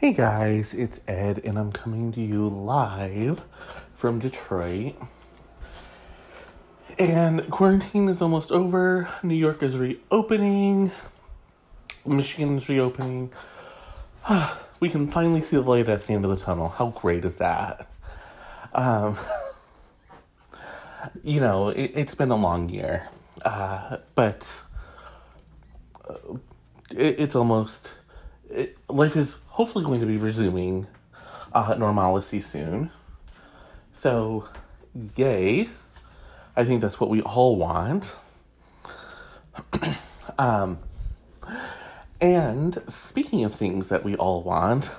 Hey guys, it's Ed, and I'm coming to you live from Detroit. And quarantine is almost over. New York is reopening. Michigan is reopening. we can finally see the light at the end of the tunnel. How great is that? Um, you know, it, has been a long year, uh, but uh, it, it's almost. It, life is hopefully going to be resuming uh, normalcy soon. So, yay. I think that's what we all want. um, and speaking of things that we all want,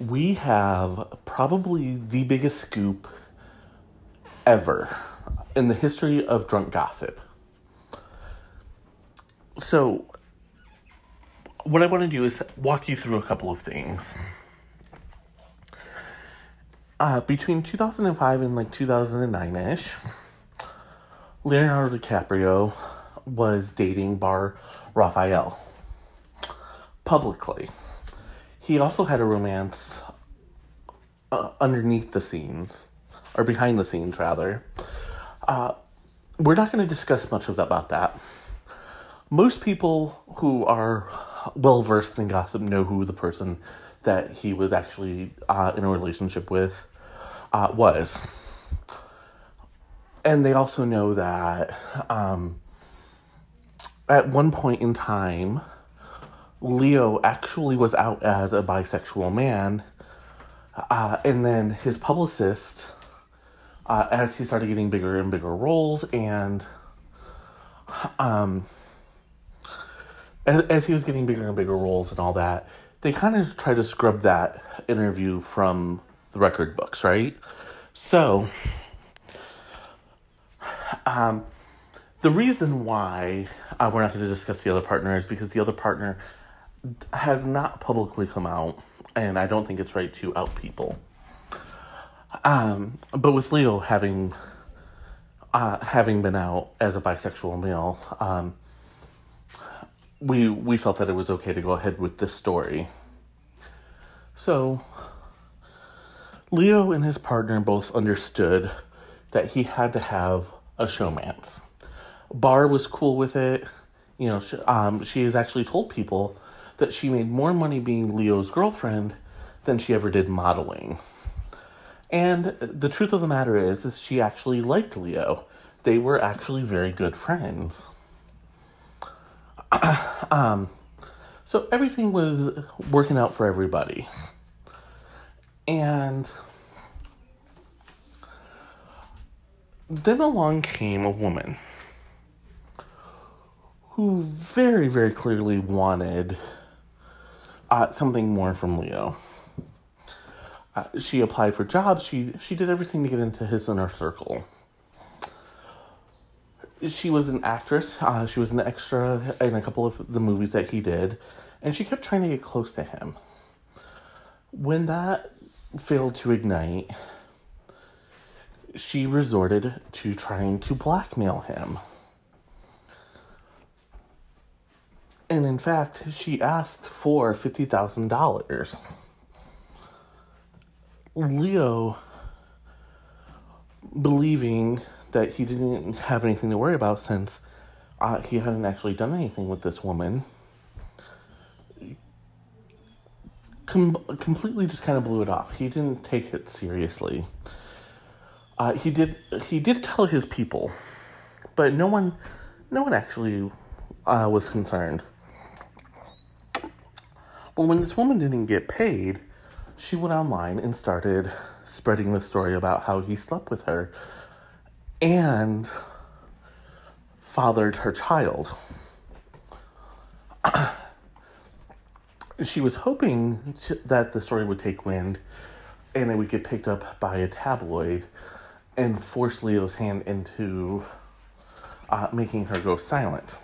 we have probably the biggest scoop ever in the history of drunk gossip. So, what I want to do is walk you through a couple of things. Uh, between 2005 and like 2009 ish, Leonardo DiCaprio was dating Bar Refaeli publicly. He also had a romance uh, underneath the scenes, or behind the scenes, rather. Uh, we're not going to discuss much of that, about that. Most people who are well versed in gossip know who the person that he was actually uh, in a relationship with uh, was. And they also know that um, at one point in time, Leo actually was out as a bisexual man. Uh, and then his publicist, uh, as he started getting bigger and bigger roles, and um, as, as he was getting bigger and bigger roles and all that, they kind of tried to scrub that interview from the record books, right? So, um, the reason why uh, we're not going to discuss the other partner is because the other partner has not publicly come out, and I don't think it's right to out people. Um, but with Leo having uh, having been out as a bisexual male, um, we we felt that it was okay to go ahead with this story. So Leo and his partner both understood that he had to have a showmance. Bar was cool with it. You know, she, um, she has actually told people that she made more money being Leo's girlfriend than she ever did modeling. And the truth of the matter is, is she actually liked Leo. They were actually very good friends. um, so everything was working out for everybody. And then along came a woman who very, very clearly wanted uh, something more from Leo. Uh, she applied for jobs. She she did everything to get into his inner circle. She was an actress. Uh, she was an extra in a couple of the movies that he did, and she kept trying to get close to him. When that failed to ignite, she resorted to trying to blackmail him. And in fact, she asked for $50,000. Leo, believing that he didn't have anything to worry about since uh, he hadn't actually done anything with this woman, com- completely just kind of blew it off. He didn't take it seriously. Uh, he did. He did tell his people, but no one, no one actually uh, was concerned. Well, when this woman didn't get paid, she went online and started spreading the story about how he slept with her and fathered her child. she was hoping to, that the story would take wind and it would get picked up by a tabloid and force Leo's hand into uh, making her go silent.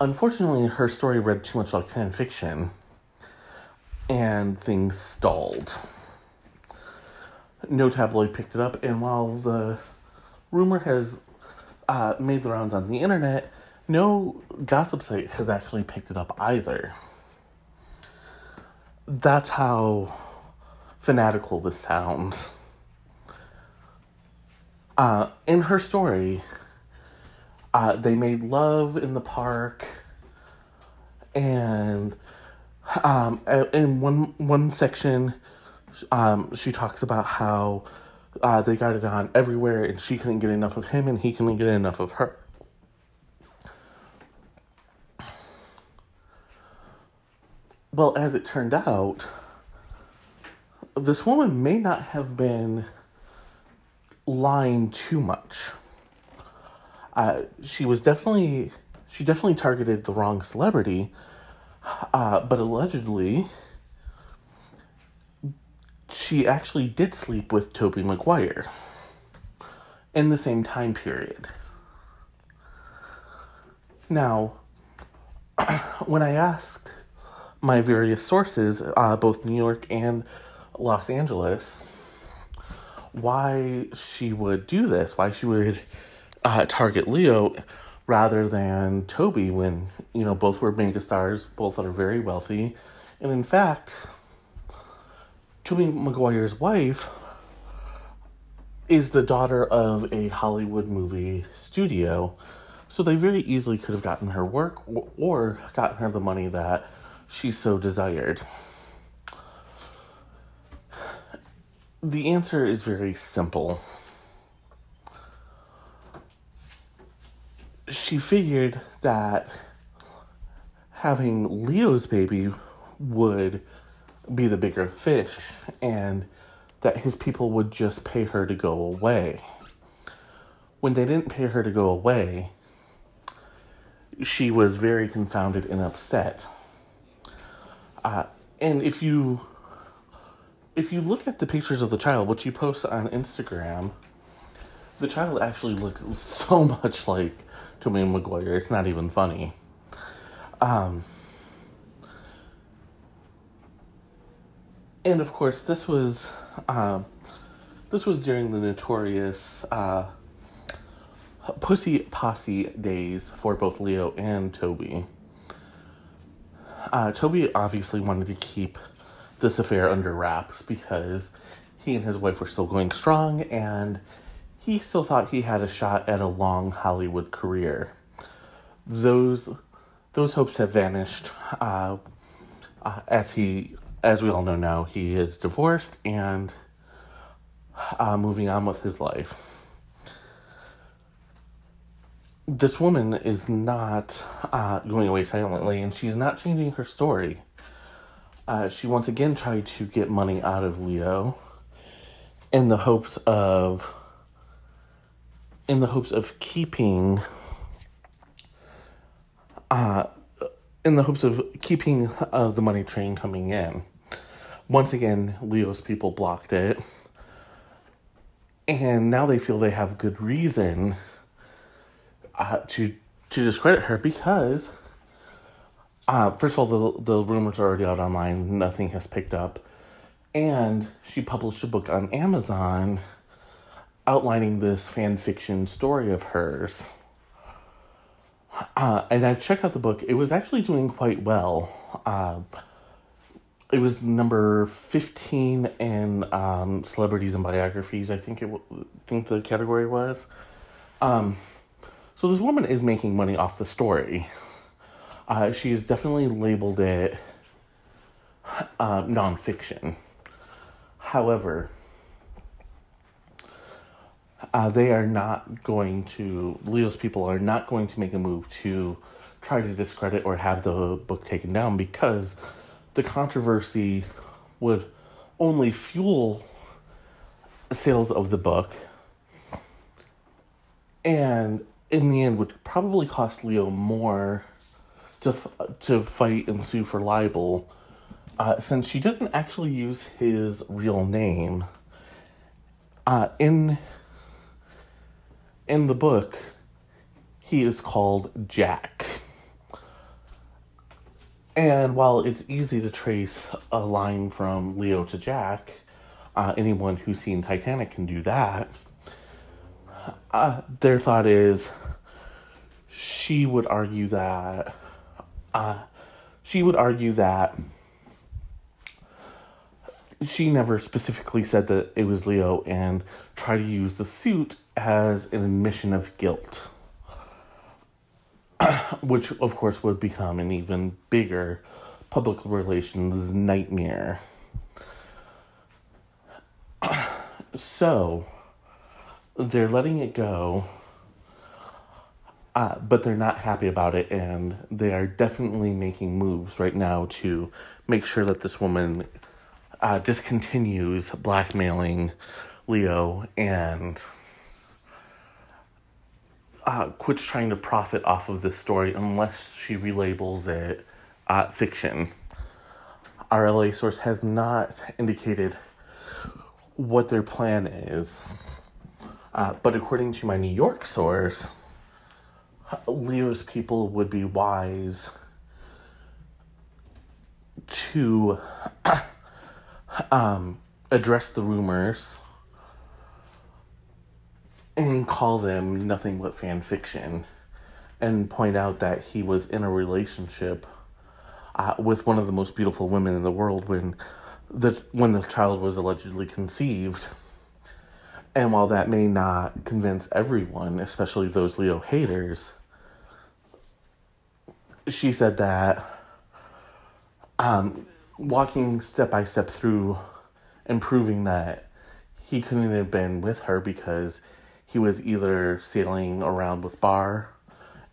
Unfortunately, her story read too much like fan fiction, and things stalled. No tabloid picked it up, and while the rumor has uh, made the rounds on the internet, no gossip site has actually picked it up either. that's how fanatical this sounds. Uh, in her story, uh, they made love in the park, and um, in one one section, um, she talks about how uh, they got it on everywhere, and she couldn't get enough of him, and he couldn't get enough of her. Well, as it turned out, this woman may not have been lying too much. Uh, she was definitely she definitely targeted the wrong celebrity, uh, but allegedly she actually did sleep with Tobey Maguire in the same time period. Now, when I asked my various sources, uh, both New York and Los Angeles, why she would do this, why she would uh, target Leo rather than Tobey, when, you know, both were mega stars, both are very wealthy. And in fact, Tobey Maguire's wife is the daughter of a Hollywood movie studio. So they very easily could have gotten her work or gotten her the money that she so desired. The answer is very simple. She figured that having Leo's baby would be the bigger fish and that his people would just pay her to go away. When they didn't pay her to go away, she was very confounded and upset. Uh, and if you if you look at the pictures of the child, which you post on Instagram, the child actually looks so much like Tobey Maguire. It's not even funny. Um, and of course, this was um, this was during the notorious uh, pussy posse days for both Leo and Tobey. Uh, Tobey obviously wanted to keep this affair under wraps because he and his wife were still going strong and he still thought he had a shot at a long Hollywood career. Those those hopes have vanished uh, uh, as he as we all know now he is divorced and uh, moving on with his life this woman is not uh, going away silently and she's not changing her story. Uh, she once again tried to get money out of Leo in the hopes of in the hopes of keeping uh, in the hopes of keeping uh, the money train coming in. Once again, Leo's people blocked it. And now they feel they have good reason uh, to to discredit her because uh, first of all the the rumors are already out online. Nothing has picked up, and she published a book on Amazon outlining this fan fiction story of hers. Uh, and I've checked out the book. It was actually doing quite well. Uh, it was number fifteen in um, celebrities and biographies. I think it. Think the category was. Um, so this woman is making money off the story. Uh, she's definitely labeled it uh, nonfiction. However, uh, they are not going to, Leo's people are not going to make a move to try to discredit or have the book taken down because the controversy would only fuel sales of the book and in the end would probably cost Leo more to to fight and sue for libel, uh, since she doesn't actually use his real name. Uh, in in the book, he is called Jack. And while it's easy to trace a line from Leo to Jack, uh, anyone who's seen Titanic can do that. Uh, their thought is she would argue that uh, she would argue that she never specifically said that it was Leo and tried to use the suit as an admission of guilt. Which, of course, would become an even bigger public relations nightmare. so, they're letting it go, uh, but they're not happy about it, and they are definitely making moves right now to make sure that this woman uh, discontinues blackmailing Leo and uh, quits trying to profit off of this story unless she relabels it uh, fiction. Our LA source has not indicated what their plan is, uh, but according to my New York source, Leo's people would be wise to um, address the rumors and call them nothing but fan fiction and point out that he was in a relationship uh, with one of the most beautiful women in the world when the when the child was allegedly conceived. And while that may not convince everyone, especially those Leo haters, she said that um, walking step by step through and proving that he couldn't have been with her because he was either sailing around with Bar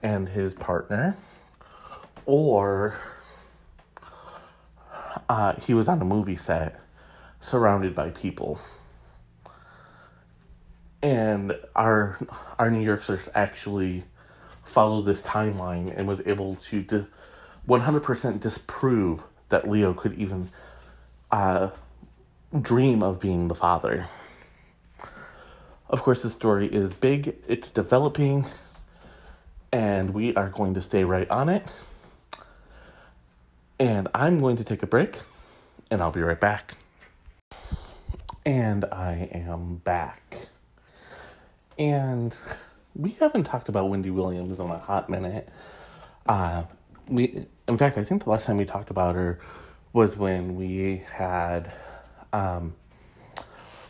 and his partner or uh, he was on a movie set surrounded by people. And our our New Yorkers actually followed this timeline and was able to di- 100% disprove that Leo could even uh, dream of being the father. Of course, the story is big, it's developing, and we are going to stay right on it. And I'm going to take a break, and I'll be right back. And I am back. And we haven't talked about Wendy Williams in a hot minute. Uh, we in fact i think the last time we talked about her was when we had um,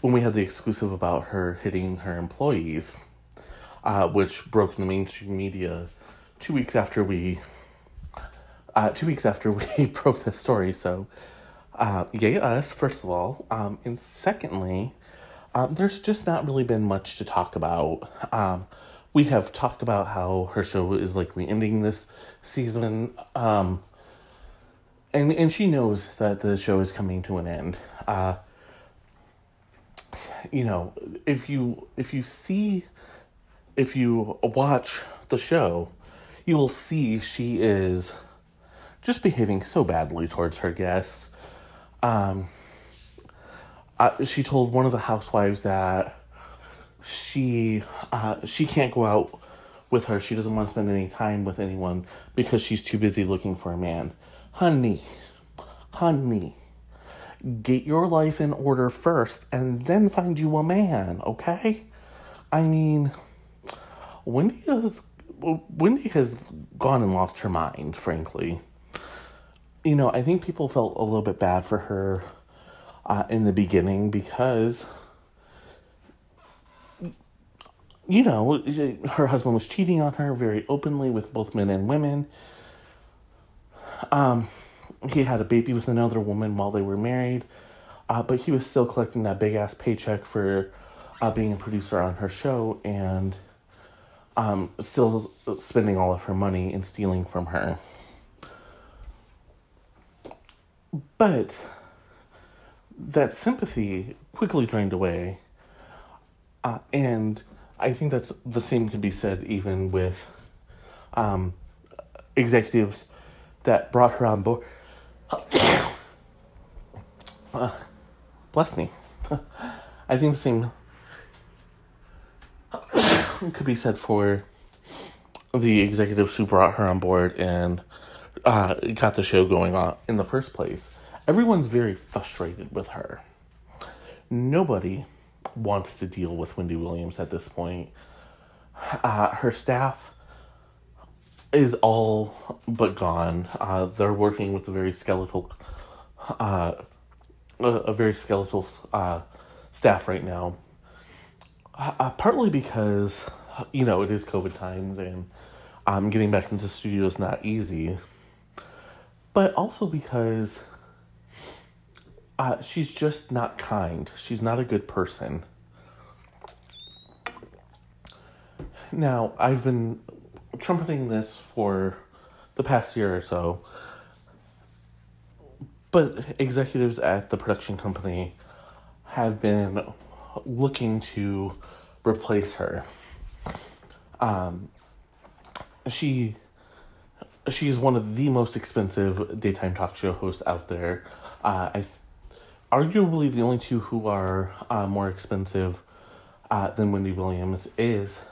when we had the exclusive about her hitting her employees uh, which broke the mainstream media two weeks after we uh, two weeks after we broke the story so uh, yay us first of all um, and secondly um, there's just not really been much to talk about um, we have talked about how her show is likely ending this season. Um, and and she knows that the show is coming to an end. Uh, you know, if you if you see if you watch the show, you will see she is just behaving so badly towards her guests. Um, uh, she told one of the housewives that she uh, she can't go out with her. She doesn't want to spend any time with anyone because she's too busy looking for a man. Honey, honey, get your life in order first and then find you a man, okay? I mean, Wendy has Wendy has gone and lost her mind, frankly. You know, I think people felt a little bit bad for her uh, in the beginning because you know, her husband was cheating on her very openly with both men and women. Um, he had a baby with another woman while they were married, uh, but he was still collecting that big ass paycheck for uh, being a producer on her show and um, still spending all of her money and stealing from her. But that sympathy quickly drained away, uh, and I think that's the same can be said even with um, executives that brought her on board. Uh, bless me. I think the same could be said for the executives who brought her on board and uh, got the show going on in the first place. Everyone's very frustrated with her. Nobody wants to deal with Wendy Williams at this point. Uh, her staff is all but gone. Uh, they're working with a very skeletal uh, a, very skeletal uh, staff right now. Uh, partly because, you know, it is COVID times and um, getting back into the studio is not easy. But also because uh, she's just not kind. She's not a good person. Now, I've been trumpeting this for the past year or so, but executives at the production company have been looking to replace her. Um, she she is one of the most expensive daytime talk show hosts out there. Uh, I, th- arguably the only two who are uh, more expensive uh, than Wendy Williams is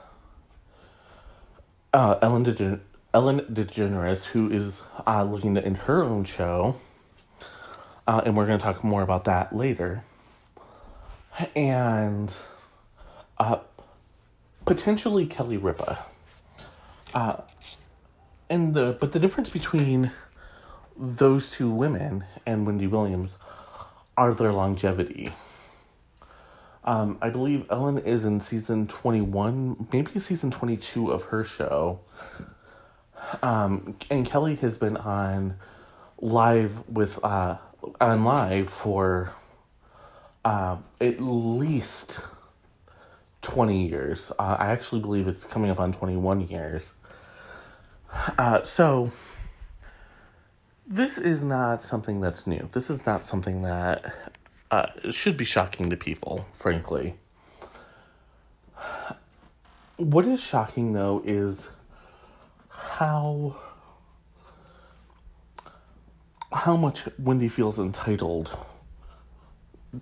uh, Ellen DeGen- Ellen DeGeneres, who is uh, looking to end her own show, uh, and we're going to talk more about that later. And uh, potentially Kelly Ripa. Uh, and the but the difference between those two women and Wendy Williams are their longevity. Um, I believe Ellen is in season 21, maybe season 22 of her show. Um, and Kelly has been on live with, uh, on live for, uh, at least 20 years. Uh, I actually believe it's coming up on 21 years. Uh, so, this is not something that's new. This is not something that uh, should be shocking to people, frankly. What is shocking, though, is how how much Wendy feels entitled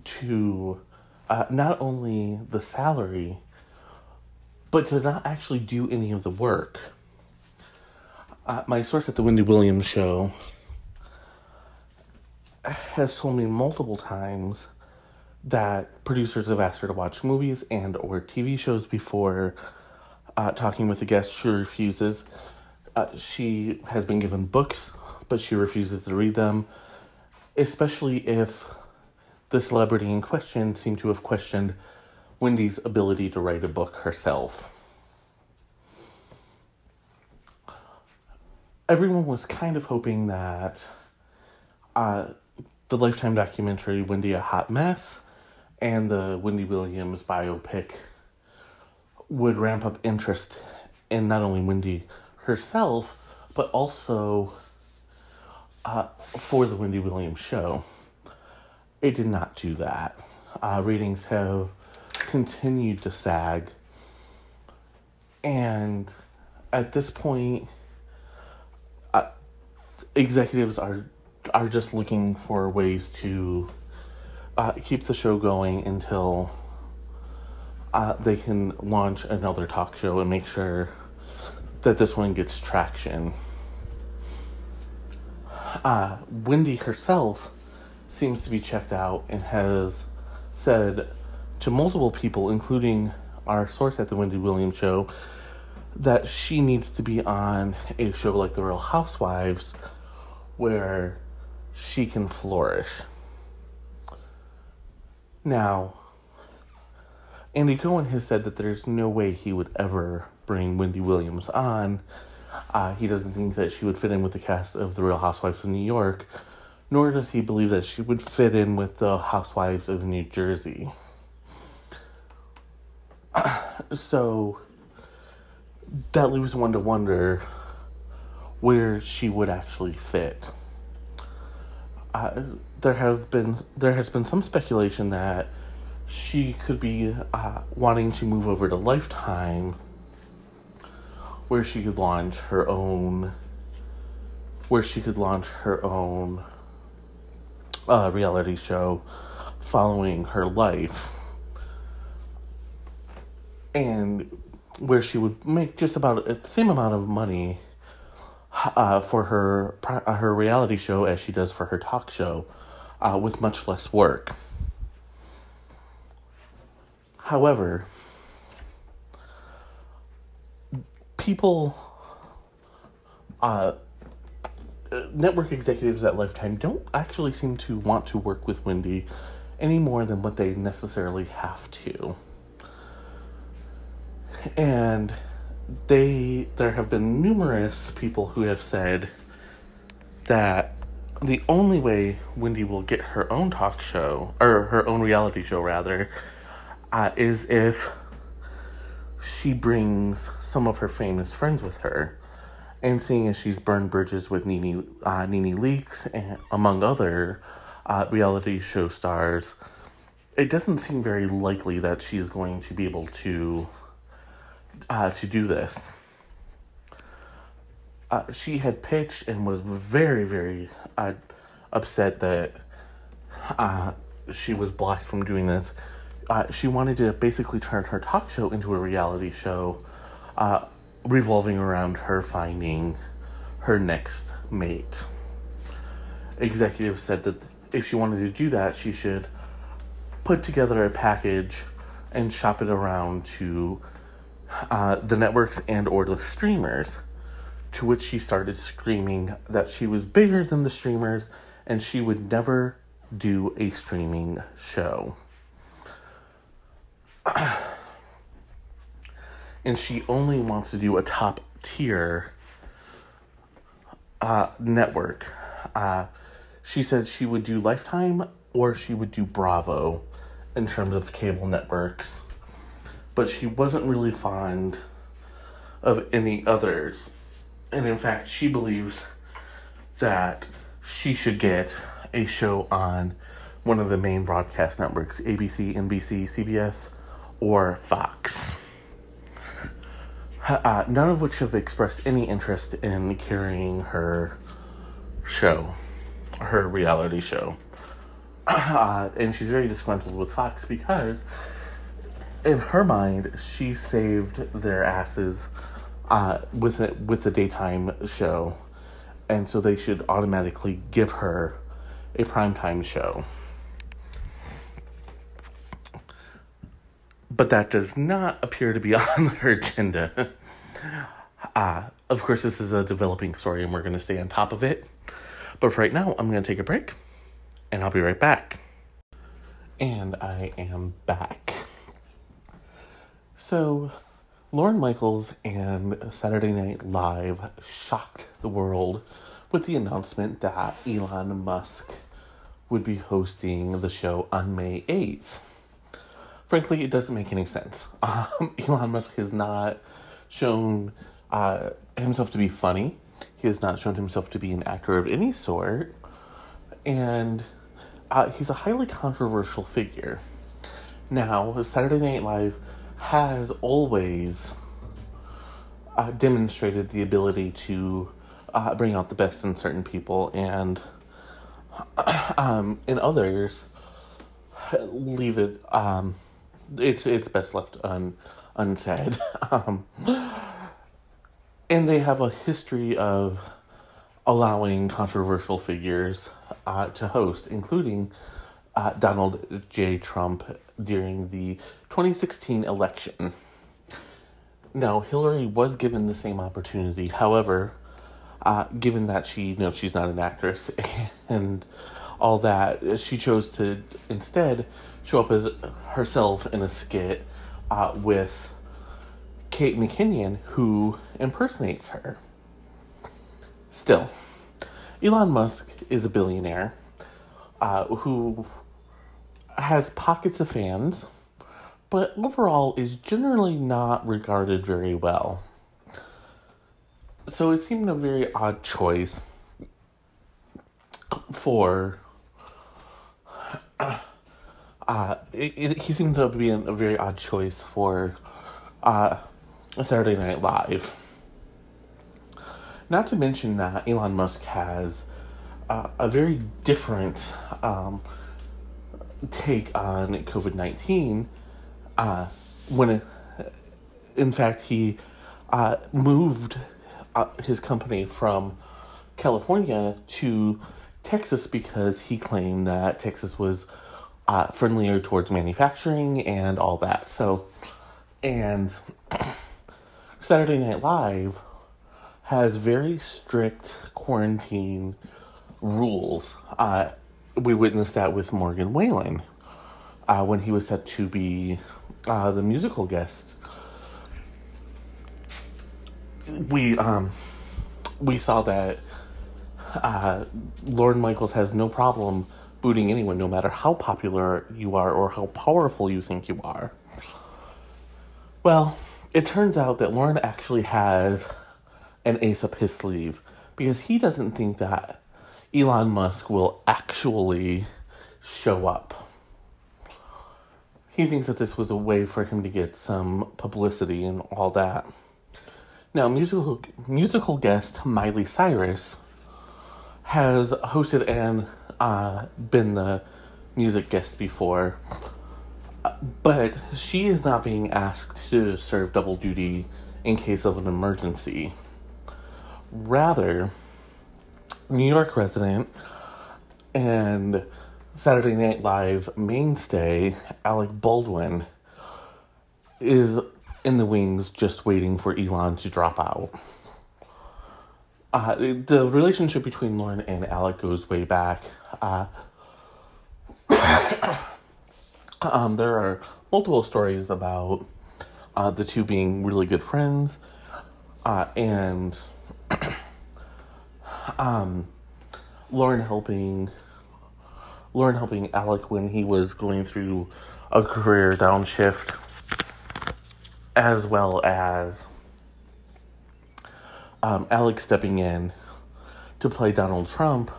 to uh, not only the salary, but to not actually do any of the work. Uh, my source at the Wendy Williams show has told me multiple times that producers have asked her to watch movies and or TV shows before uh, talking with a guest. She refuses. Uh, she has been given books, but she refuses to read them, especially if the celebrity in question seemed to have questioned Wendy's ability to write a book herself. Everyone was kind of hoping that uh, the Lifetime documentary Wendy a Hot Mess and the Wendy Williams biopic would ramp up interest in not only Wendy herself, but also uh, for the Wendy Williams show. It did not do that. Uh, ratings have continued to sag. And at this point, uh, executives are are just looking for ways to uh, keep the show going until uh, they can launch another talk show and make sure that this one gets traction. Uh, Wendy herself seems to be checked out and has said to multiple people, including our source at the Wendy Williams show, that she needs to be on a show like The Real Housewives where she can flourish. Now, Andy Cohen has said that there's no way he would ever bring Wendy Williams on. Uh, he doesn't think that she would fit in with the cast of The Real Housewives of New York, nor does he believe that she would fit in with the Housewives of New Jersey. so, that leaves one to wonder where she would actually fit there have been there has been some speculation that she could be uh, wanting to move over to Lifetime, where she could launch her own, where she could launch her own uh, reality show following her life, and where she would make just about the same amount of money uh, for her uh, her reality show as she does for her talk show, uh, with much less work. However, people uh, network executives at Lifetime don't actually seem to want to work with Wendy any more than what they necessarily have to. And they there have been numerous people who have said that the only way Wendy will get her own talk show or her own reality show rather uh, is if she brings some of her famous friends with her. And seeing as she's burned bridges with Nene, uh, Nene Leakes and among other uh, reality show stars, it doesn't seem very likely that she's going to be able to uh, to do this. Uh, she had pitched and was very, very uh, upset that uh, she was blocked from doing this. Uh, she wanted to basically turn her talk show into a reality show uh, revolving around her finding her next mate. Executives said that if she wanted to do that, she should put together a package and shop it around to uh, the networks and or the streamers. To which she started screaming that she was bigger than the streamers and she would never do a streaming show. and she only wants to do a top tier uh, network. Uh, she said she would do Lifetime or she would do Bravo in terms of cable networks, but she wasn't really fond of any others. And in fact, she believes that she should get a show on one of the main broadcast networks ABC, NBC, CBS, or Fox. Uh, none of which have expressed any interest in carrying her show, her reality show. Uh, and she's very disgruntled with Fox because, in her mind, she saved their asses uh, with it with the daytime show, and so they should automatically give her a primetime show. But that does not appear to be on her agenda. Uh, of course, this is a developing story and we're going to stay on top of it. But for right now, I'm going to take a break and I'll be right back. And I am back. So, Lorne Michaels and Saturday Night Live shocked the world with the announcement that Elon Musk would be hosting the show on May 8th. Frankly, it doesn't make any sense. Um, Elon Musk has not shown uh, himself to be funny, he has not shown himself to be an actor of any sort, and uh, he's a highly controversial figure. Now, Saturday Night Live has always uh, demonstrated the ability to uh, bring out the best in certain people and um, in others leave it um, it's it's best left un, unsaid um, and they have a history of allowing controversial figures uh, to host including uh, Donald J. Trump during the 2016 election. Now, Hillary was given the same opportunity. However, uh, given that she, you know, she's not an actress and all that, she chose to instead show up as herself in a skit uh, with Kate McKinnon, who impersonates her. Still, Elon Musk is a billionaire uh, who has pockets of fans, but overall is generally not regarded very well. So it seemed a very odd choice for. Uh, it, it, he seemed to be a very odd choice for uh, Saturday Night Live. Not to mention that Elon Musk has uh, a very different um, take on COVID 19 uh, when, in fact, he uh, moved uh, his company from California to Texas because he claimed that Texas was uh, friendlier towards manufacturing and all that. So, and Saturday Night Live has very strict quarantine rules. Uh, we witnessed that with Morgan Wallen uh, when he was set to be uh, the musical guest. We um, we saw that uh, Lorne Michaels has no problem booting anyone, no matter how popular you are or how powerful you think you are. Well, it turns out that Lorne actually has an ace up his sleeve because he doesn't think that Elon Musk will actually show up. He thinks that this was a way for him to get some publicity and all that. Now, musical musical guest Miley Cyrus has hosted and uh, been the music guest before, but she is not being asked to serve double duty in case of an emergency. Rather, New York resident and Saturday Night Live mainstay Alec Baldwin is in the wings just waiting for Elon to drop out. Uh, the relationship between Lorne and Alec goes way back. Uh, um, there are multiple stories about uh, the two being really good friends, uh, and um, Lorne helping Lauren helping Alec when he was going through a career downshift, as well as um, Alec stepping in to play Donald Trump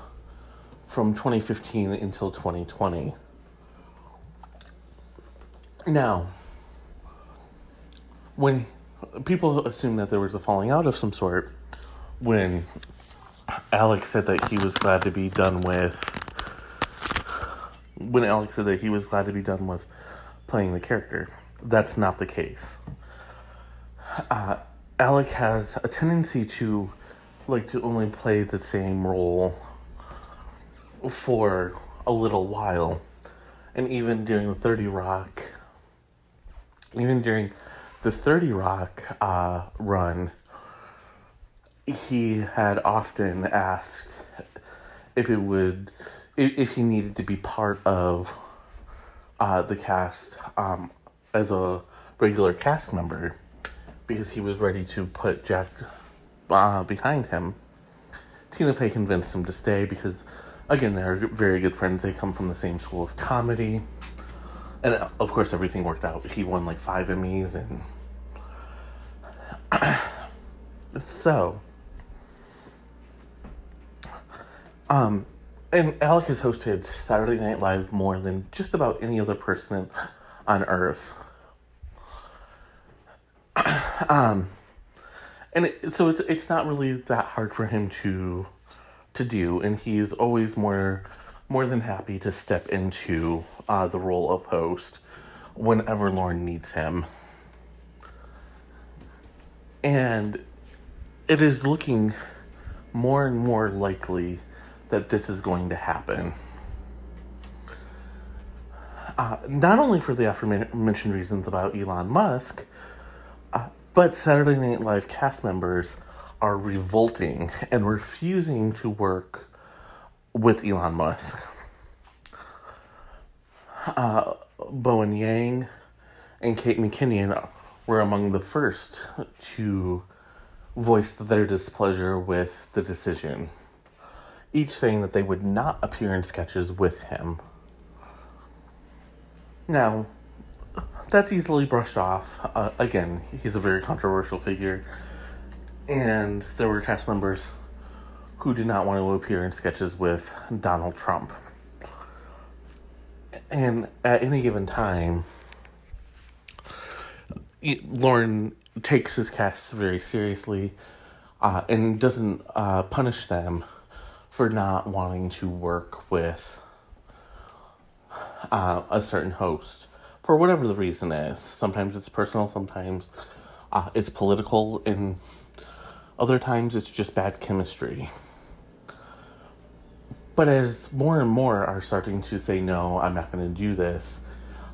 from 2015 until 2020. Now, when people assume that there was a falling out of some sort, when Alex said that he was glad to be done with, when Alex said that he was glad to be done with playing the character, that's not the case. Uh, Alec has a tendency to like to only play the same role for a little while. And even during the 30 Rock, even during the 30 Rock uh, run, he had often asked if it would, if, if he needed to be part of uh, the cast um, as a regular cast member because he was ready to put Jack uh, behind him. Tina Fey convinced him to stay because, again, they're very good friends. They come from the same school of comedy. And uh, of course, everything worked out. He won like five Emmys, and so, um, and Alec has hosted Saturday Night Live more than just about any other person on earth. um, and it, so it's it's not really that hard for him to to do, and he's always more more than happy to step into uh, the role of host whenever Lorne needs him. And it is looking more and more likely that this is going to happen. Uh, not only for the aforementioned reasons about Elon Musk, but Saturday Night Live cast members are revolting and refusing to work with Elon Musk. Uh, Bowen Yang and Kate McKinnon were among the first to voice their displeasure with the decision, each saying that they would not appear in sketches with him. Now, that's easily brushed off. Uh, again, he's a very controversial figure, and there were cast members who did not want to appear in sketches with Donald Trump. And at any given time, Lorne takes his casts very seriously uh, and doesn't uh, punish them for not wanting to work with uh, a certain host for whatever the reason is. Sometimes it's personal, sometimes uh, it's political, and other times it's just bad chemistry. But as more and more are starting to say, no, I'm not going to do this,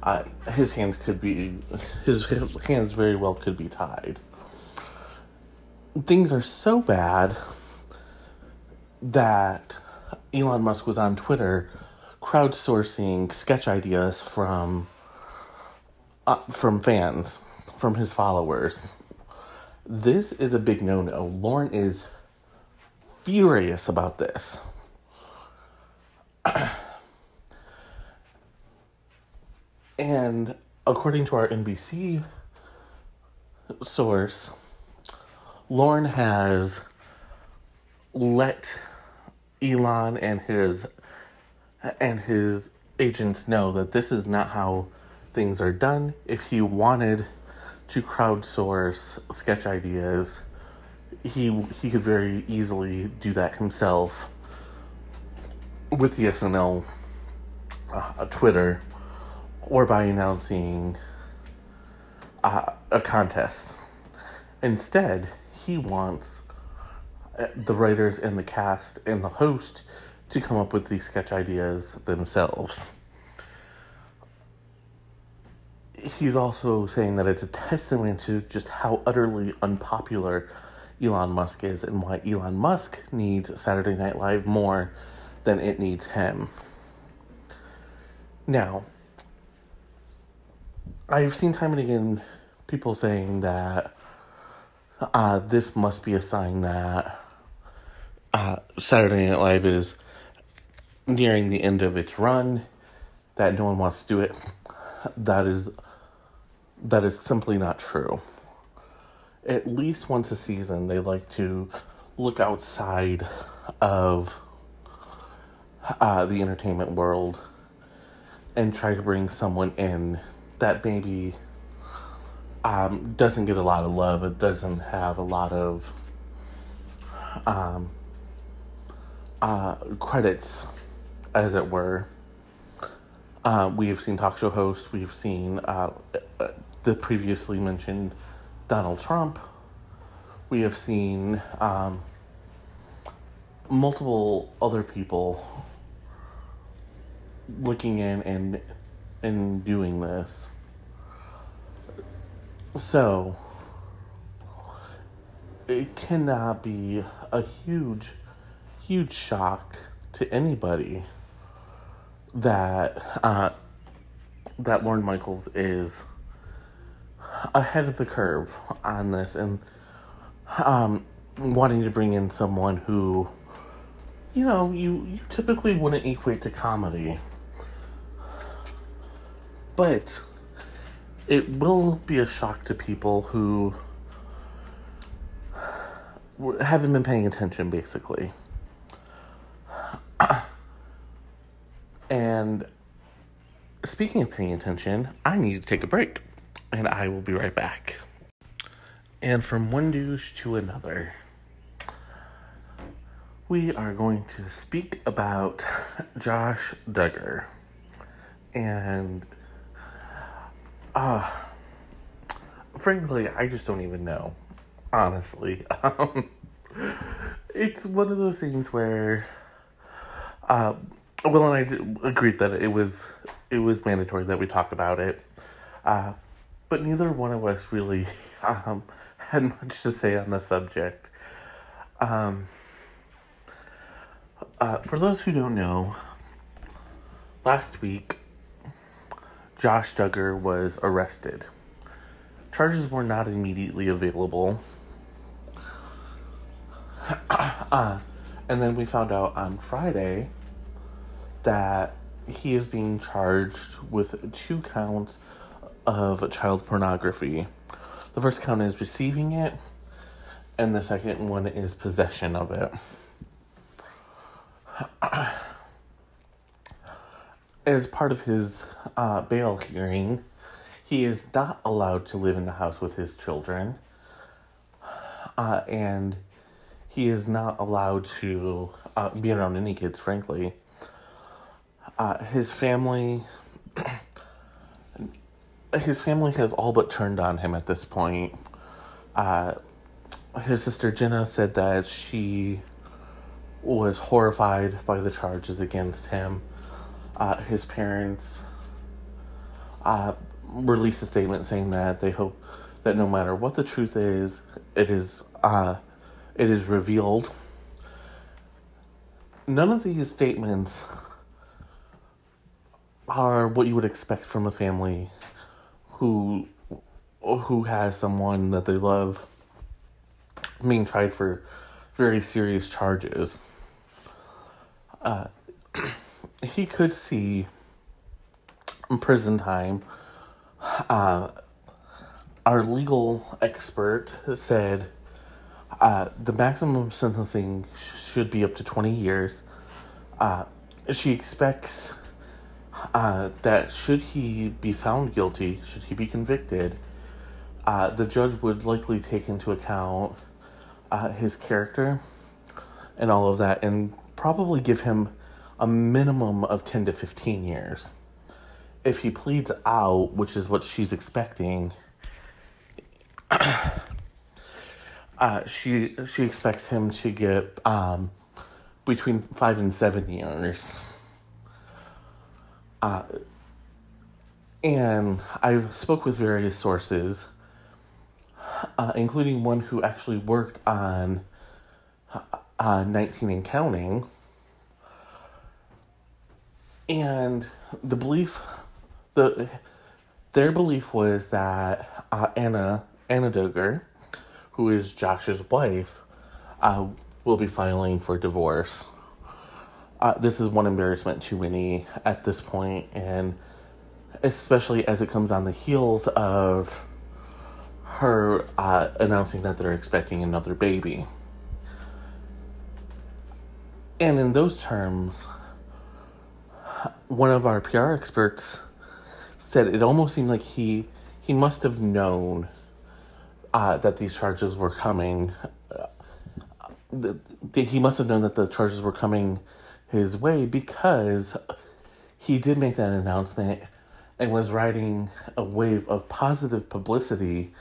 uh, his hands could be, his, his hands very well could be tied. things are so bad that Elon Musk was on Twitter crowdsourcing sketch ideas from uh, from fans, from his followers. This is a big no-no. Lorne is furious about this. and according to our NBC source, Lorne has let Elon and his and his agents know that this is not how things are done. If he wanted to crowdsource sketch ideas, he he could very easily do that himself with the SNL uh, Twitter or by announcing uh, a contest. Instead, he wants the writers and the cast and the host to come up with these sketch ideas themselves. He's also saying that it's a testament to just how utterly unpopular Elon Musk is and why Elon Musk needs Saturday Night Live more than it needs him. Now, I've seen time and again people saying that uh, this must be a sign that uh, Saturday Night Live is nearing the end of its run, that no one wants to do it. That is that is simply not true. At least once a season, they like to look outside of uh, the entertainment world and try to bring someone in that maybe um, doesn't get a lot of love. It doesn't have a lot of um, uh, credits, as it were. Uh, we have seen talk show hosts. We've seen uh, the previously mentioned Donald Trump. We have seen um, multiple other people looking in and and doing this. So it cannot be a huge, huge shock to anybody that uh, that Lorne Michaels is ahead of the curve on this and um, wanting to bring in someone who you know you, you typically wouldn't equate to comedy but it will be a shock to people who haven't been paying attention, basically. And speaking of paying attention, I need to take a break, and I will be right back. And from one douche to another, we are going to speak about Josh Duggar. And uh, frankly, I just don't even know. Honestly. Um, it's one of those things where, uh, Will and I agreed that it was it was mandatory that we talk about it, uh, but neither one of us really um, had much to say on the subject. Um, uh, for those who don't know, last week Josh Duggar was arrested. Charges were not immediately available. uh, and then we found out on Friday that he is being charged with two counts of child pornography. The first count is receiving it, and the second one is possession of it. as part of his uh, bail hearing, he is not allowed to live in the house with his children, uh, and he is not allowed to uh, be around any kids, frankly. Uh, his family. his family has all but turned on him at this point. Uh, his sister Jenna said that she was horrified by the charges against him uh, his parents uh, released a statement saying that they hope that no matter what the truth is, it is uh, it is revealed none of these statements are what you would expect from a family who who has someone that they love being tried for very serious charges. Uh, he could see prison time. Uh, our legal expert said uh, the maximum sentencing should be up to 20 years. Uh, she expects uh, that should he be found guilty, should he be convicted, uh, the judge would likely take into account uh, his character and all of that and probably give him a minimum of 10 to 15 years. If he pleads out, which is what she's expecting, uh, she she expects him to get um, between five and seven years. Uh, and I spoke with various sources, uh, including one who actually worked on uh, 19 and counting. And the belief, the their belief was that uh, Anna Anna Duggar, who is Josh's wife, uh, will be filing for divorce. Uh, this is one embarrassment too many at this point, and especially as it comes on the heels of her uh, announcing that they're expecting another baby. And in those terms, one of our PR experts said it almost seemed like he he must have known uh, that these charges were coming. Uh, the, he must have known that the charges were coming his way because he did make that announcement and was riding a wave of positive publicity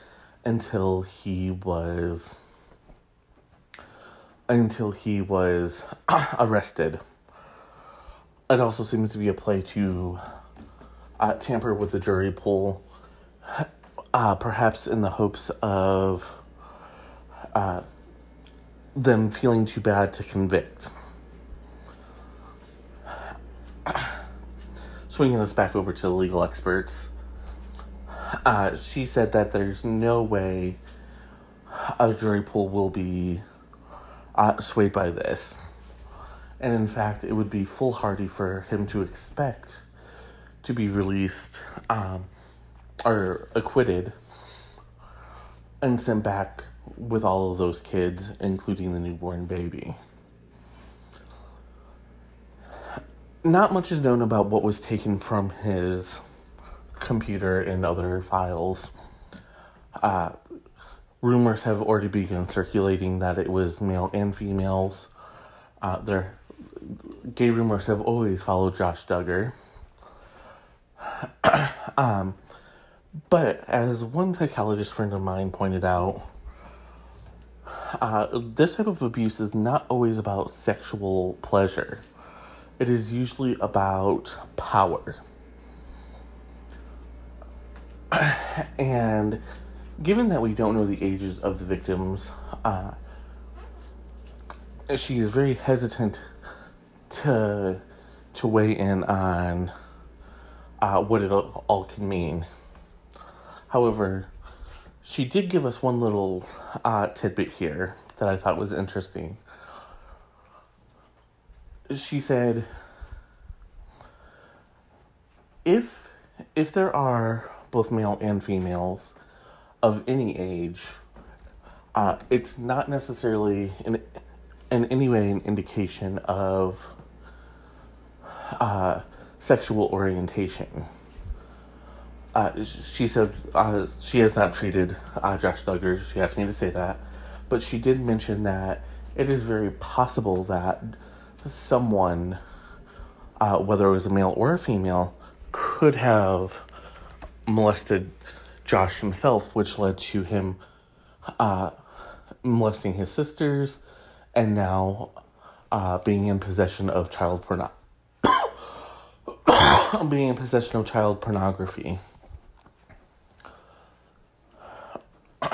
until he was until he was arrested. It also seems to be a play to uh, tamper with the jury pool, uh, perhaps in the hopes of uh, them feeling too bad to convict. Swinging this back over to the legal experts, uh, she said that there's no way a jury pool will be uh, swayed by this. And in fact, it would be foolhardy for him to expect to be released um, or acquitted and sent back with all of those kids, including the newborn baby. Not much is known about what was taken from his computer and other files. Uh, rumors have already begun circulating that it was male and females. Uh, their gay rumors have always followed Josh Duggar. um, but as one psychologist friend of mine pointed out, uh, this type of abuse is not always about sexual pleasure. It is usually about power. and given that we don't know the ages of the victims, uh, she is very hesitant to to weigh in on uh, what it all can mean. However, she did give us one little uh, tidbit here that I thought was interesting. She said, "If if there are both male and females of any age, uh, it's not necessarily in, in any way an indication of uh, sexual orientation. Uh, she said uh, she has not treated uh, Josh Duggar. She asked me to say that, but she did mention that it is very possible that someone, uh, whether it was a male or a female, could have molested Josh himself, which led to him uh, molesting his sisters and now uh, being in possession of child porno- being in possession of child pornography.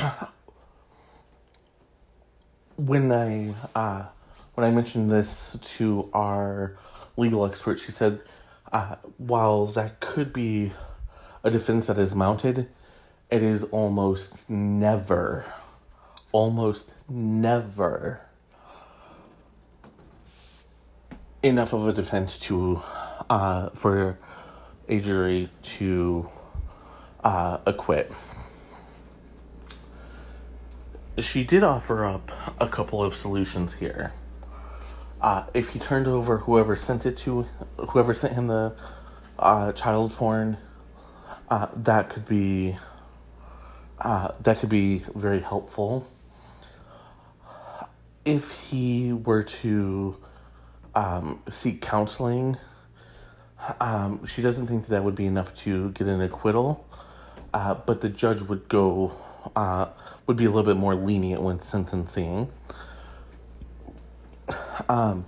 when I uh, when I mentioned this to our legal expert, she said, uh, while that could be a defense that is mounted, it is almost never, almost never enough of a defense to uh, for a jury to uh, acquit. She did offer up a couple of solutions here. Uh, if he turned over whoever sent it to, whoever sent him the uh, child porn, uh, that could be uh, that could be very helpful. If he were to um, seek counseling, um, she doesn't think that, that would be enough to get an acquittal, uh, but the judge would go uh, would be a little bit more lenient when sentencing. Um,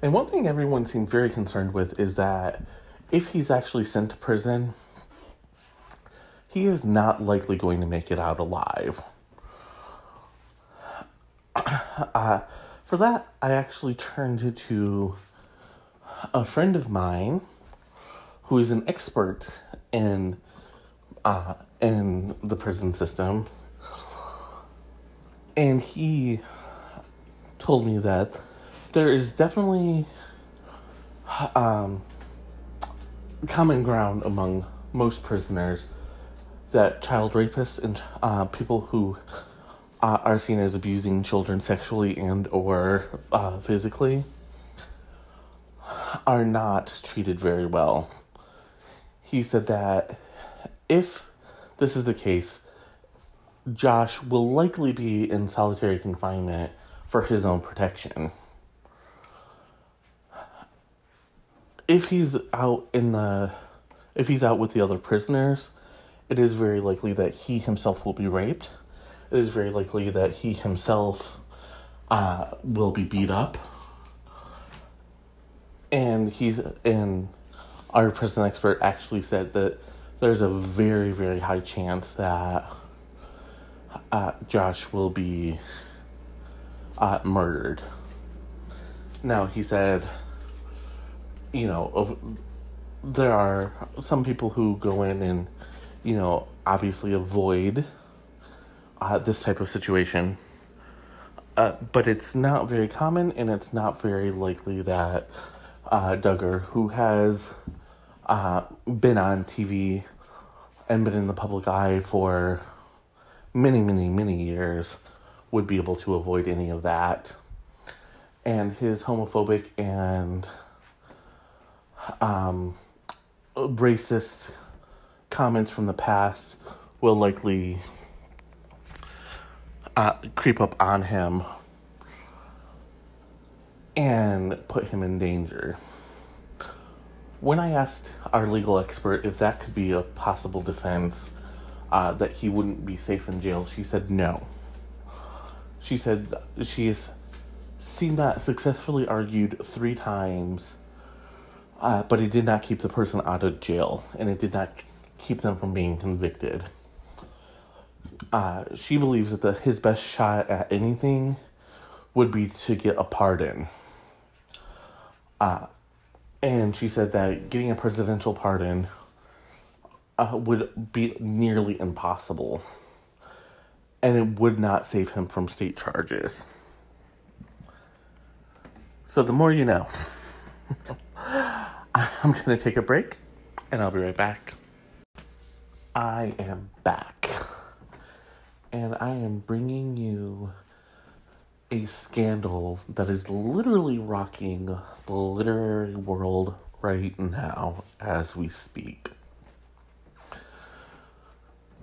and one thing everyone seemed very concerned with is that if he's actually sent to prison, he is not likely going to make it out alive. Uh, for that, I actually turned to a friend of mine who is an expert in uh, in the prison system, and he told me that there is definitely um, common ground among most prisoners that child rapists and uh, people who uh, are seen as abusing children sexually and or uh, physically are not treated very well. He said that if this is the case, Josh will likely be in solitary confinement for his own protection. If he's out in the if he's out with the other prisoners, it is very likely that he himself will be raped it is very likely that he himself uh, will be beat up. And he's and our prison expert actually said that there's a very very high chance that uh, Josh will be uh, murdered. Now he said, you know, there are some people who go in and, you know, obviously avoid uh, this type of situation. Uh, but it's not very common, and it's not very likely that uh, Duggar, who has uh, been on TV and been in the public eye for many, many, many years, would be able to avoid any of that. And his homophobic and um, racist comments from the past will likely uh, creep up on him and put him in danger. When I asked our legal expert if that could be a possible defense uh, that he wouldn't be safe in jail, she said no. She said she has seen that successfully argued three times, uh, but it did not keep the person out of jail and it did not keep them from being convicted uh, she believes that the, his best shot at anything would be to get a pardon. Uh, and she said that getting a presidential pardon uh, would be nearly impossible. And it would not save him from state charges. So the more you know. I'm going to take a break and I'll be right back. I am back and I am bringing you a scandal that is literally rocking the literary world right now as we speak.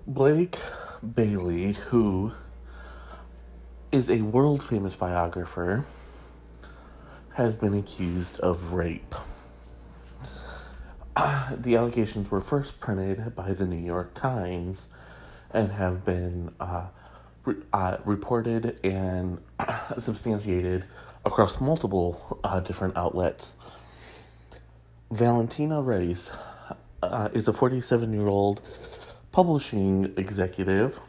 Blake Bailey, who is a world famous biographer, has been accused of rape. Uh, the allegations were first printed by the New York Times and have been uh, re- uh, reported and substantiated across multiple uh, different outlets. Valentina Rice uh, is a 47 year old publishing executive,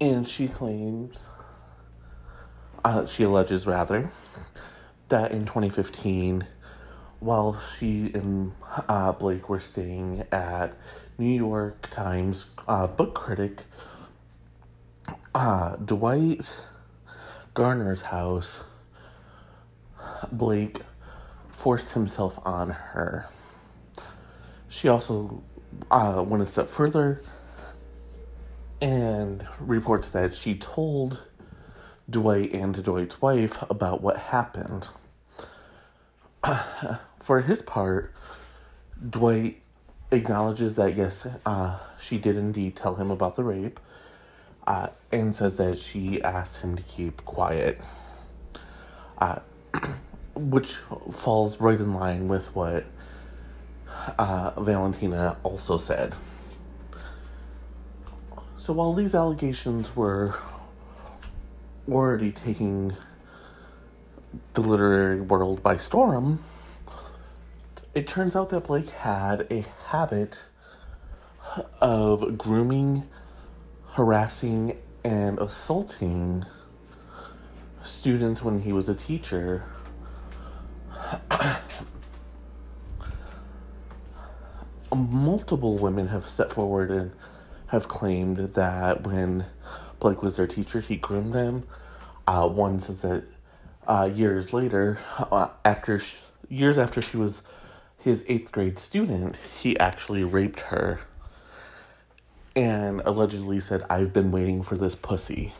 And she claims, uh, she alleges rather, that in 2015, while she and uh, Blake were staying at New York Times uh, book critic uh, Dwight Garner's house, Blake forced himself on her. She also uh, went a step further and reports that she told Dwight and Dwight's wife about what happened. For his part, Dwight acknowledges that yes, uh, she did indeed tell him about the rape, uh, and says that she asked him to keep quiet, uh, which falls right in line with what uh, Valentina also said. So while these allegations were already taking the literary world by storm, it turns out that Blake had a habit of grooming, harassing, and assaulting students when he was a teacher. Multiple women have stepped forward and have claimed that when Blake was their teacher, he groomed them. Uh, one says that uh, years later, uh, after years after she was his eighth grade student, he actually raped her and allegedly said, I've been waiting for this pussy.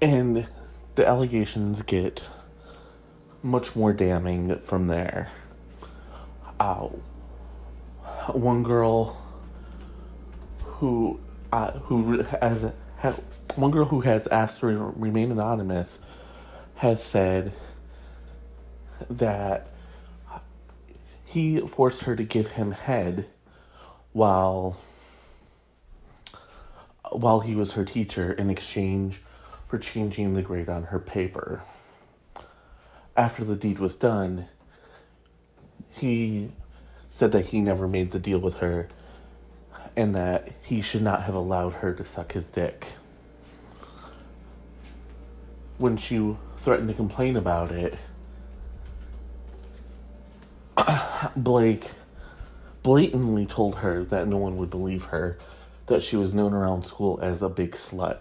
And the allegations get much more damning from there. Uh, one girl who uh, who has ha, one girl who has asked to remain anonymous has said that he forced her to give him head while while he was her teacher in exchange for changing the grade on her paper. After the deed was done, he said that he never made the deal with her and that he should not have allowed her to suck his dick. When she threatened to complain about it, Blake blatantly told her that no one would believe her, that she was known around school as a big slut.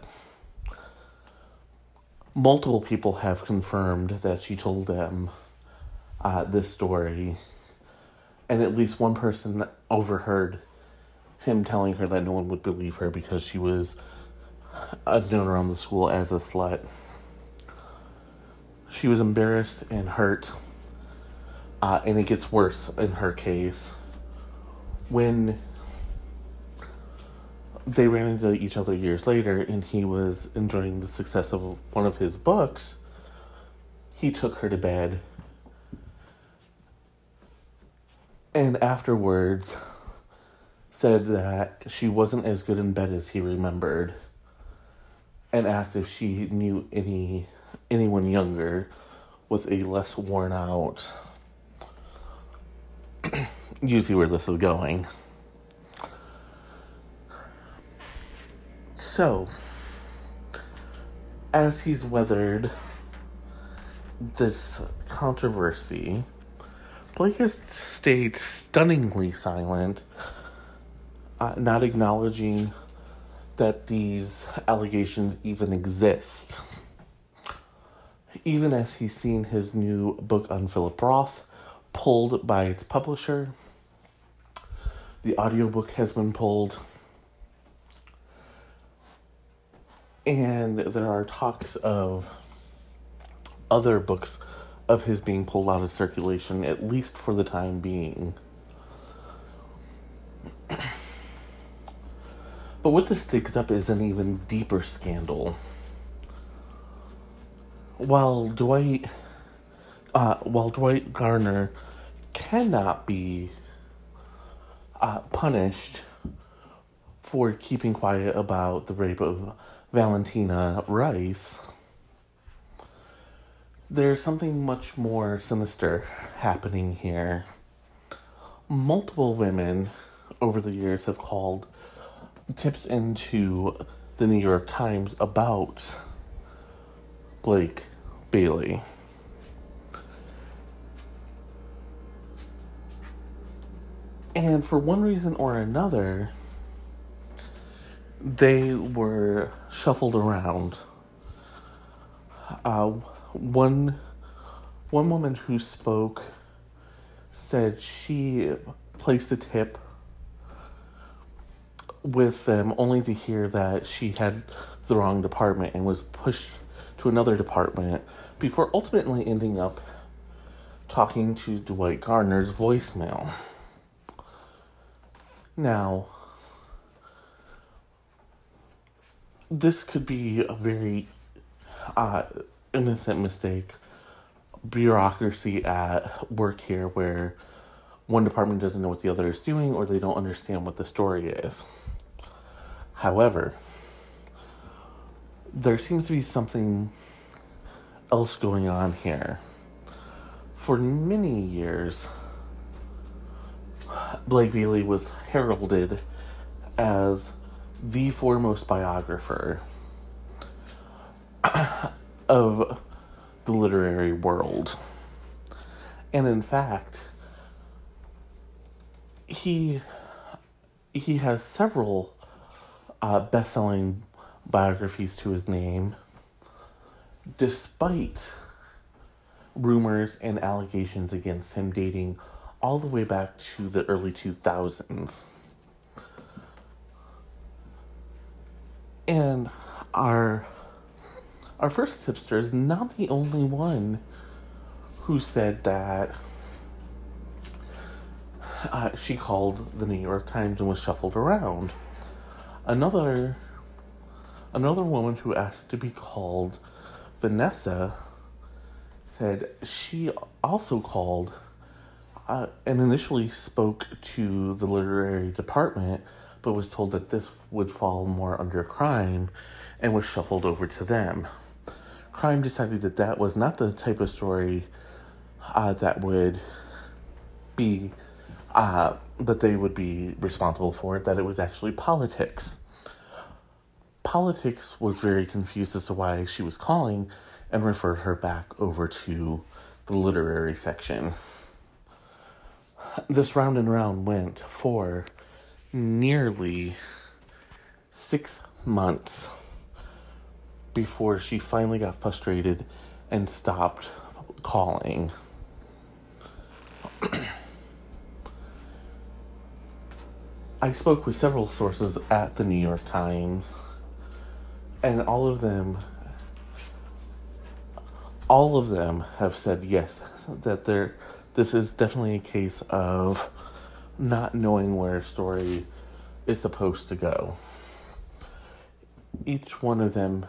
Multiple people have confirmed that she told them uh, this story, and at least one person overheard him telling her that no one would believe her because she was known around the school as a slut. She was embarrassed and hurt, uh, and it gets worse in her case. When they ran into each other years later, and he was enjoying the success of one of his books, he took her to bed. And afterwards, said that she wasn't as good in bed as he remembered and asked if she knew any anyone younger was a less worn out. You see where this is going. So as he's weathered this controversy blake has stayed stunningly silent uh, not acknowledging that these allegations even exist. Even as he's seen his new book on Philip Roth pulled by its publisher, the audiobook has been pulled. And there are talks of other books of his being pulled out of circulation, at least for the time being. But what this digs up is an even deeper scandal. While Dwight, uh, while Dwight Garner cannot be uh, punished for keeping quiet about the rape of Valentina Rice, there's something much more sinister happening here. Multiple women over the years have called tips into the New York Times about Blake Bailey. And for one reason or another, they were shuffled around. Uh, one one woman who spoke said she placed a tip with them only to hear that she had the wrong department and was pushed to another department before ultimately ending up talking to Dwight Garner's voicemail. Now, this could be a very uh, innocent mistake, bureaucracy at work here where one department doesn't know what the other is doing or they don't understand what the story is. However, there seems to be something else going on here. For many years, Blake Bailey was heralded as the foremost biographer of the literary world. And in fact, he he has several uh, best-selling biographies to his name, despite rumors and allegations against him dating all the way back to the early 2000s. And our our first tipster is not the only one who said that uh, she called the New York Times and was shuffled around. Another another woman who asked to be called Vanessa said she also called uh, and initially spoke to the literary department, but was told that this would fall more under crime and was shuffled over to them. Crime decided that that was not the type of story uh, that would be uh, that they would be responsible for it, that it was actually politics. Politics was very confused as to why she was calling and referred her back over to the literary section. This round and round went for nearly six months before she finally got frustrated and stopped calling. I spoke with several sources at the New York Times, and all of them all of them have said yes that there this is definitely a case of not knowing where a story is supposed to go. Each one of them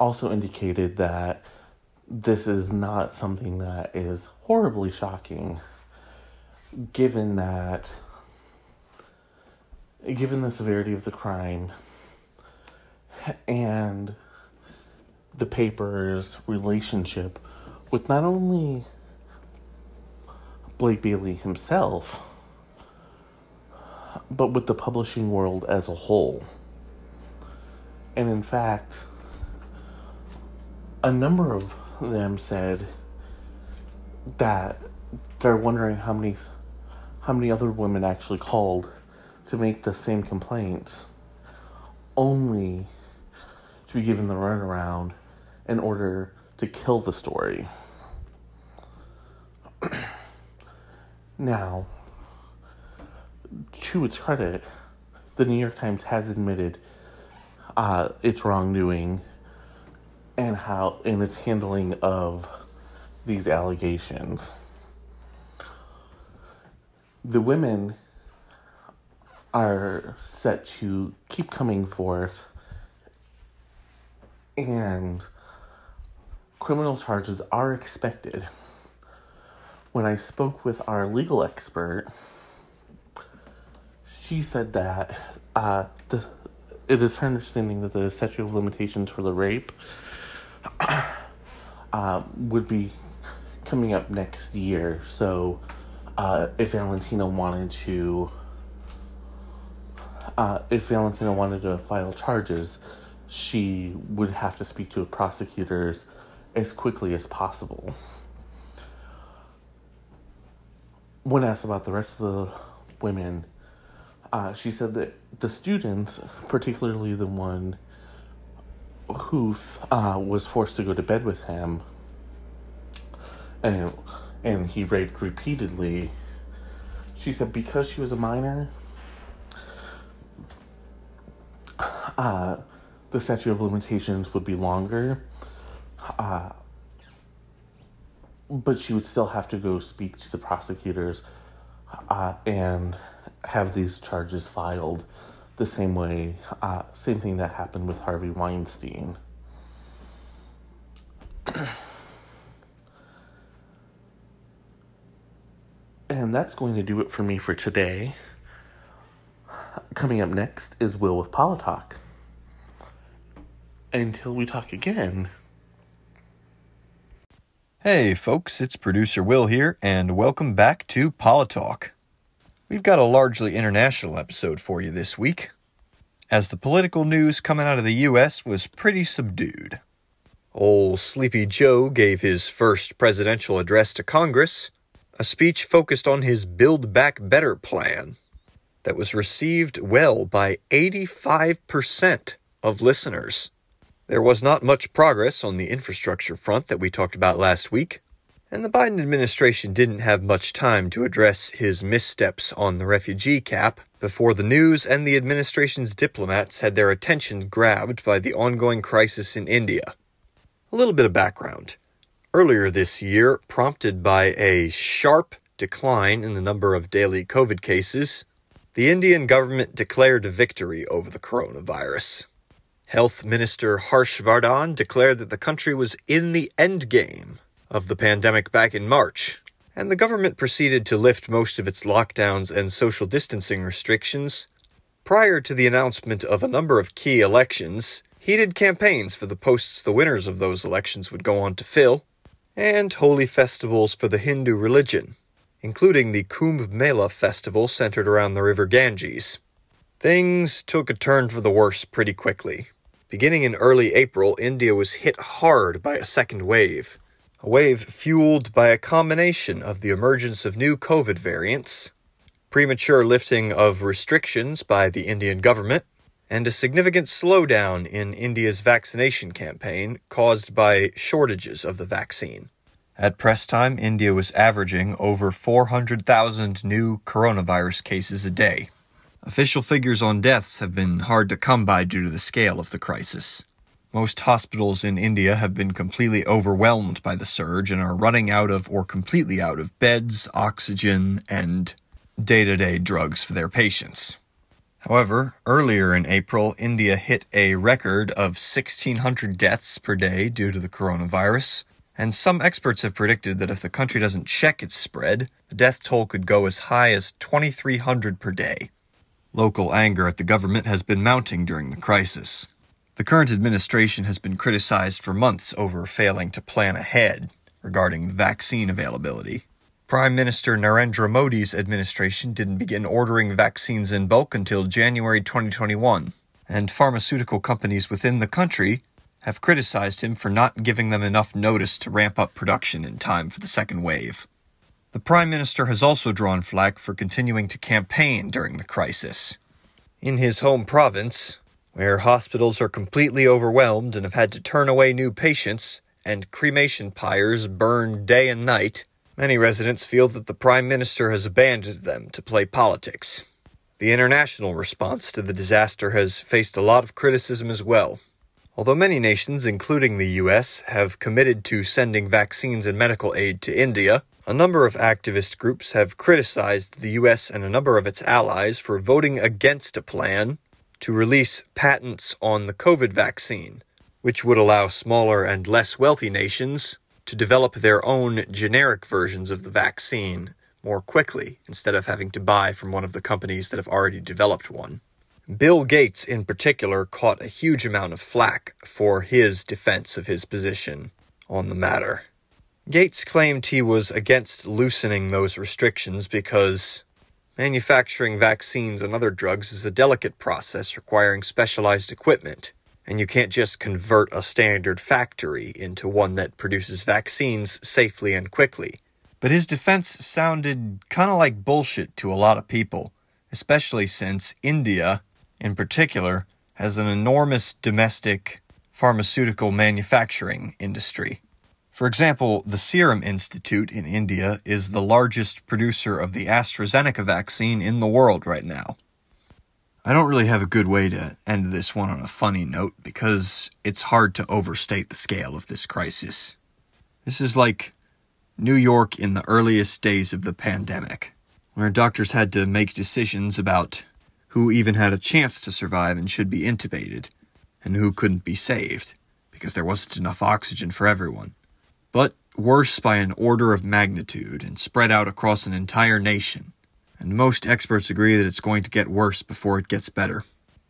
also indicated that this is not something that is horribly shocking given that given the severity of the crime and the paper's relationship with not only Blake Bailey himself, but with the publishing world as a whole. And in fact, a number of them said that they're wondering how many how many other women actually called to make the same complaint only to be given the runaround in order to kill the story. now, to its credit, the New York Times has admitted uh, its wrongdoing and how in its handling of these allegations. The women are set to keep coming forth and criminal charges are expected. When I spoke with our legal expert, she said that uh, the, it is her understanding that the statute of limitations for the rape uh, would be coming up next year. So, uh, if Valentina wanted to uh, if Valentina wanted to file charges, she would have to speak to prosecutors as quickly as possible. When asked about the rest of the women, uh, she said that the students, particularly the one who uh, was forced to go to bed with him, and and he raped repeatedly. She said because she was a minor, uh, the statute of limitations would be longer. Uh, but she would still have to go speak to the prosecutors uh, and have these charges filed the same way, uh, same thing that happened with Harvey Weinstein. and that's going to do it for me for today. Coming up next is Will with Politalk. Until we talk again. Hey, folks, it's producer Will here, and welcome back to Politalk. We've got a largely international episode for you this week, as the political news coming out of the U.S. was pretty subdued. Old Sleepy Joe gave his first presidential address to Congress, a speech focused on his Build Back Better plan that was received well by 85% of listeners. There was not much progress on the infrastructure front that we talked about last week, and the Biden administration didn't have much time to address his missteps on the refugee cap before the news and the administration's diplomats had their attention grabbed by the ongoing crisis in India. A little bit of background. Earlier this year, prompted by a sharp decline in the number of daily COVID cases, the Indian government declared a victory over the coronavirus. Health Minister Harsh Vardhan declared that the country was in the endgame of the pandemic back in March, and the government proceeded to lift most of its lockdowns and social distancing restrictions. Prior to the announcement of a number of key elections, heated campaigns for the posts the winners of those elections would go on to fill, and holy festivals for the Hindu religion, including the Kumbh Mela festival centered around the river Ganges. Things took a turn for the worse pretty quickly. Beginning in early April, India was hit hard by a second wave a wave fueled by a combination of the emergence of new COVID variants, premature lifting of restrictions by the Indian government, and a significant slowdown in India's vaccination campaign caused by shortages of the vaccine. At press time, India was averaging over 400,000 new coronavirus cases a day. Official figures on deaths have been hard to come by due to the scale of the crisis. Most hospitals in India have been completely overwhelmed by the surge and are running out of or completely out of beds, oxygen, and day to day drugs for their patients. However, earlier in April, India hit a record of 1,600 deaths per day due to the coronavirus, and some experts have predicted that if the country doesn't check its spread, the death toll could go as high as 2,300 per day. Local anger at the government has been mounting during the crisis. The current administration has been criticized for months over failing to plan ahead regarding vaccine availability. Prime Minister Narendra Modi's administration didn't begin ordering vaccines in bulk until January 2021, and pharmaceutical companies within the country have criticized him for not giving them enough notice to ramp up production in time for the second wave. The Prime Minister has also drawn flack for continuing to campaign during the crisis. In his home province, where hospitals are completely overwhelmed and have had to turn away new patients, and cremation pyres burn day and night, many residents feel that the Prime Minister has abandoned them to play politics. The international response to the disaster has faced a lot of criticism as well. Although many nations, including the US, have committed to sending vaccines and medical aid to India, a number of activist groups have criticized the US and a number of its allies for voting against a plan to release patents on the COVID vaccine, which would allow smaller and less wealthy nations to develop their own generic versions of the vaccine more quickly instead of having to buy from one of the companies that have already developed one. Bill Gates, in particular, caught a huge amount of flack for his defense of his position on the matter. Gates claimed he was against loosening those restrictions because Manufacturing vaccines and other drugs is a delicate process requiring specialized equipment, and you can't just convert a standard factory into one that produces vaccines safely and quickly. But his defense sounded kind of like bullshit to a lot of people, especially since India, in particular, has an enormous domestic pharmaceutical manufacturing industry. For example, the Serum Institute in India is the largest producer of the AstraZeneca vaccine in the world right now. I don't really have a good way to end this one on a funny note because it's hard to overstate the scale of this crisis. This is like New York in the earliest days of the pandemic, where doctors had to make decisions about who even had a chance to survive and should be intubated, and who couldn't be saved because there wasn't enough oxygen for everyone but worse by an order of magnitude and spread out across an entire nation. And most experts agree that it's going to get worse before it gets better.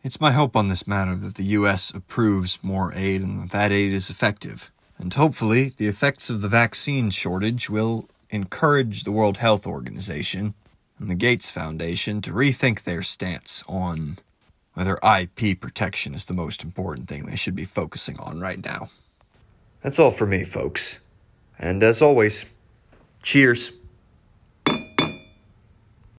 It's my hope on this matter that the US approves more aid and that that aid is effective. And hopefully, the effects of the vaccine shortage will encourage the World Health Organization and the Gates Foundation to rethink their stance on whether IP protection is the most important thing they should be focusing on right now. That's all for me, folks. And as always, cheers.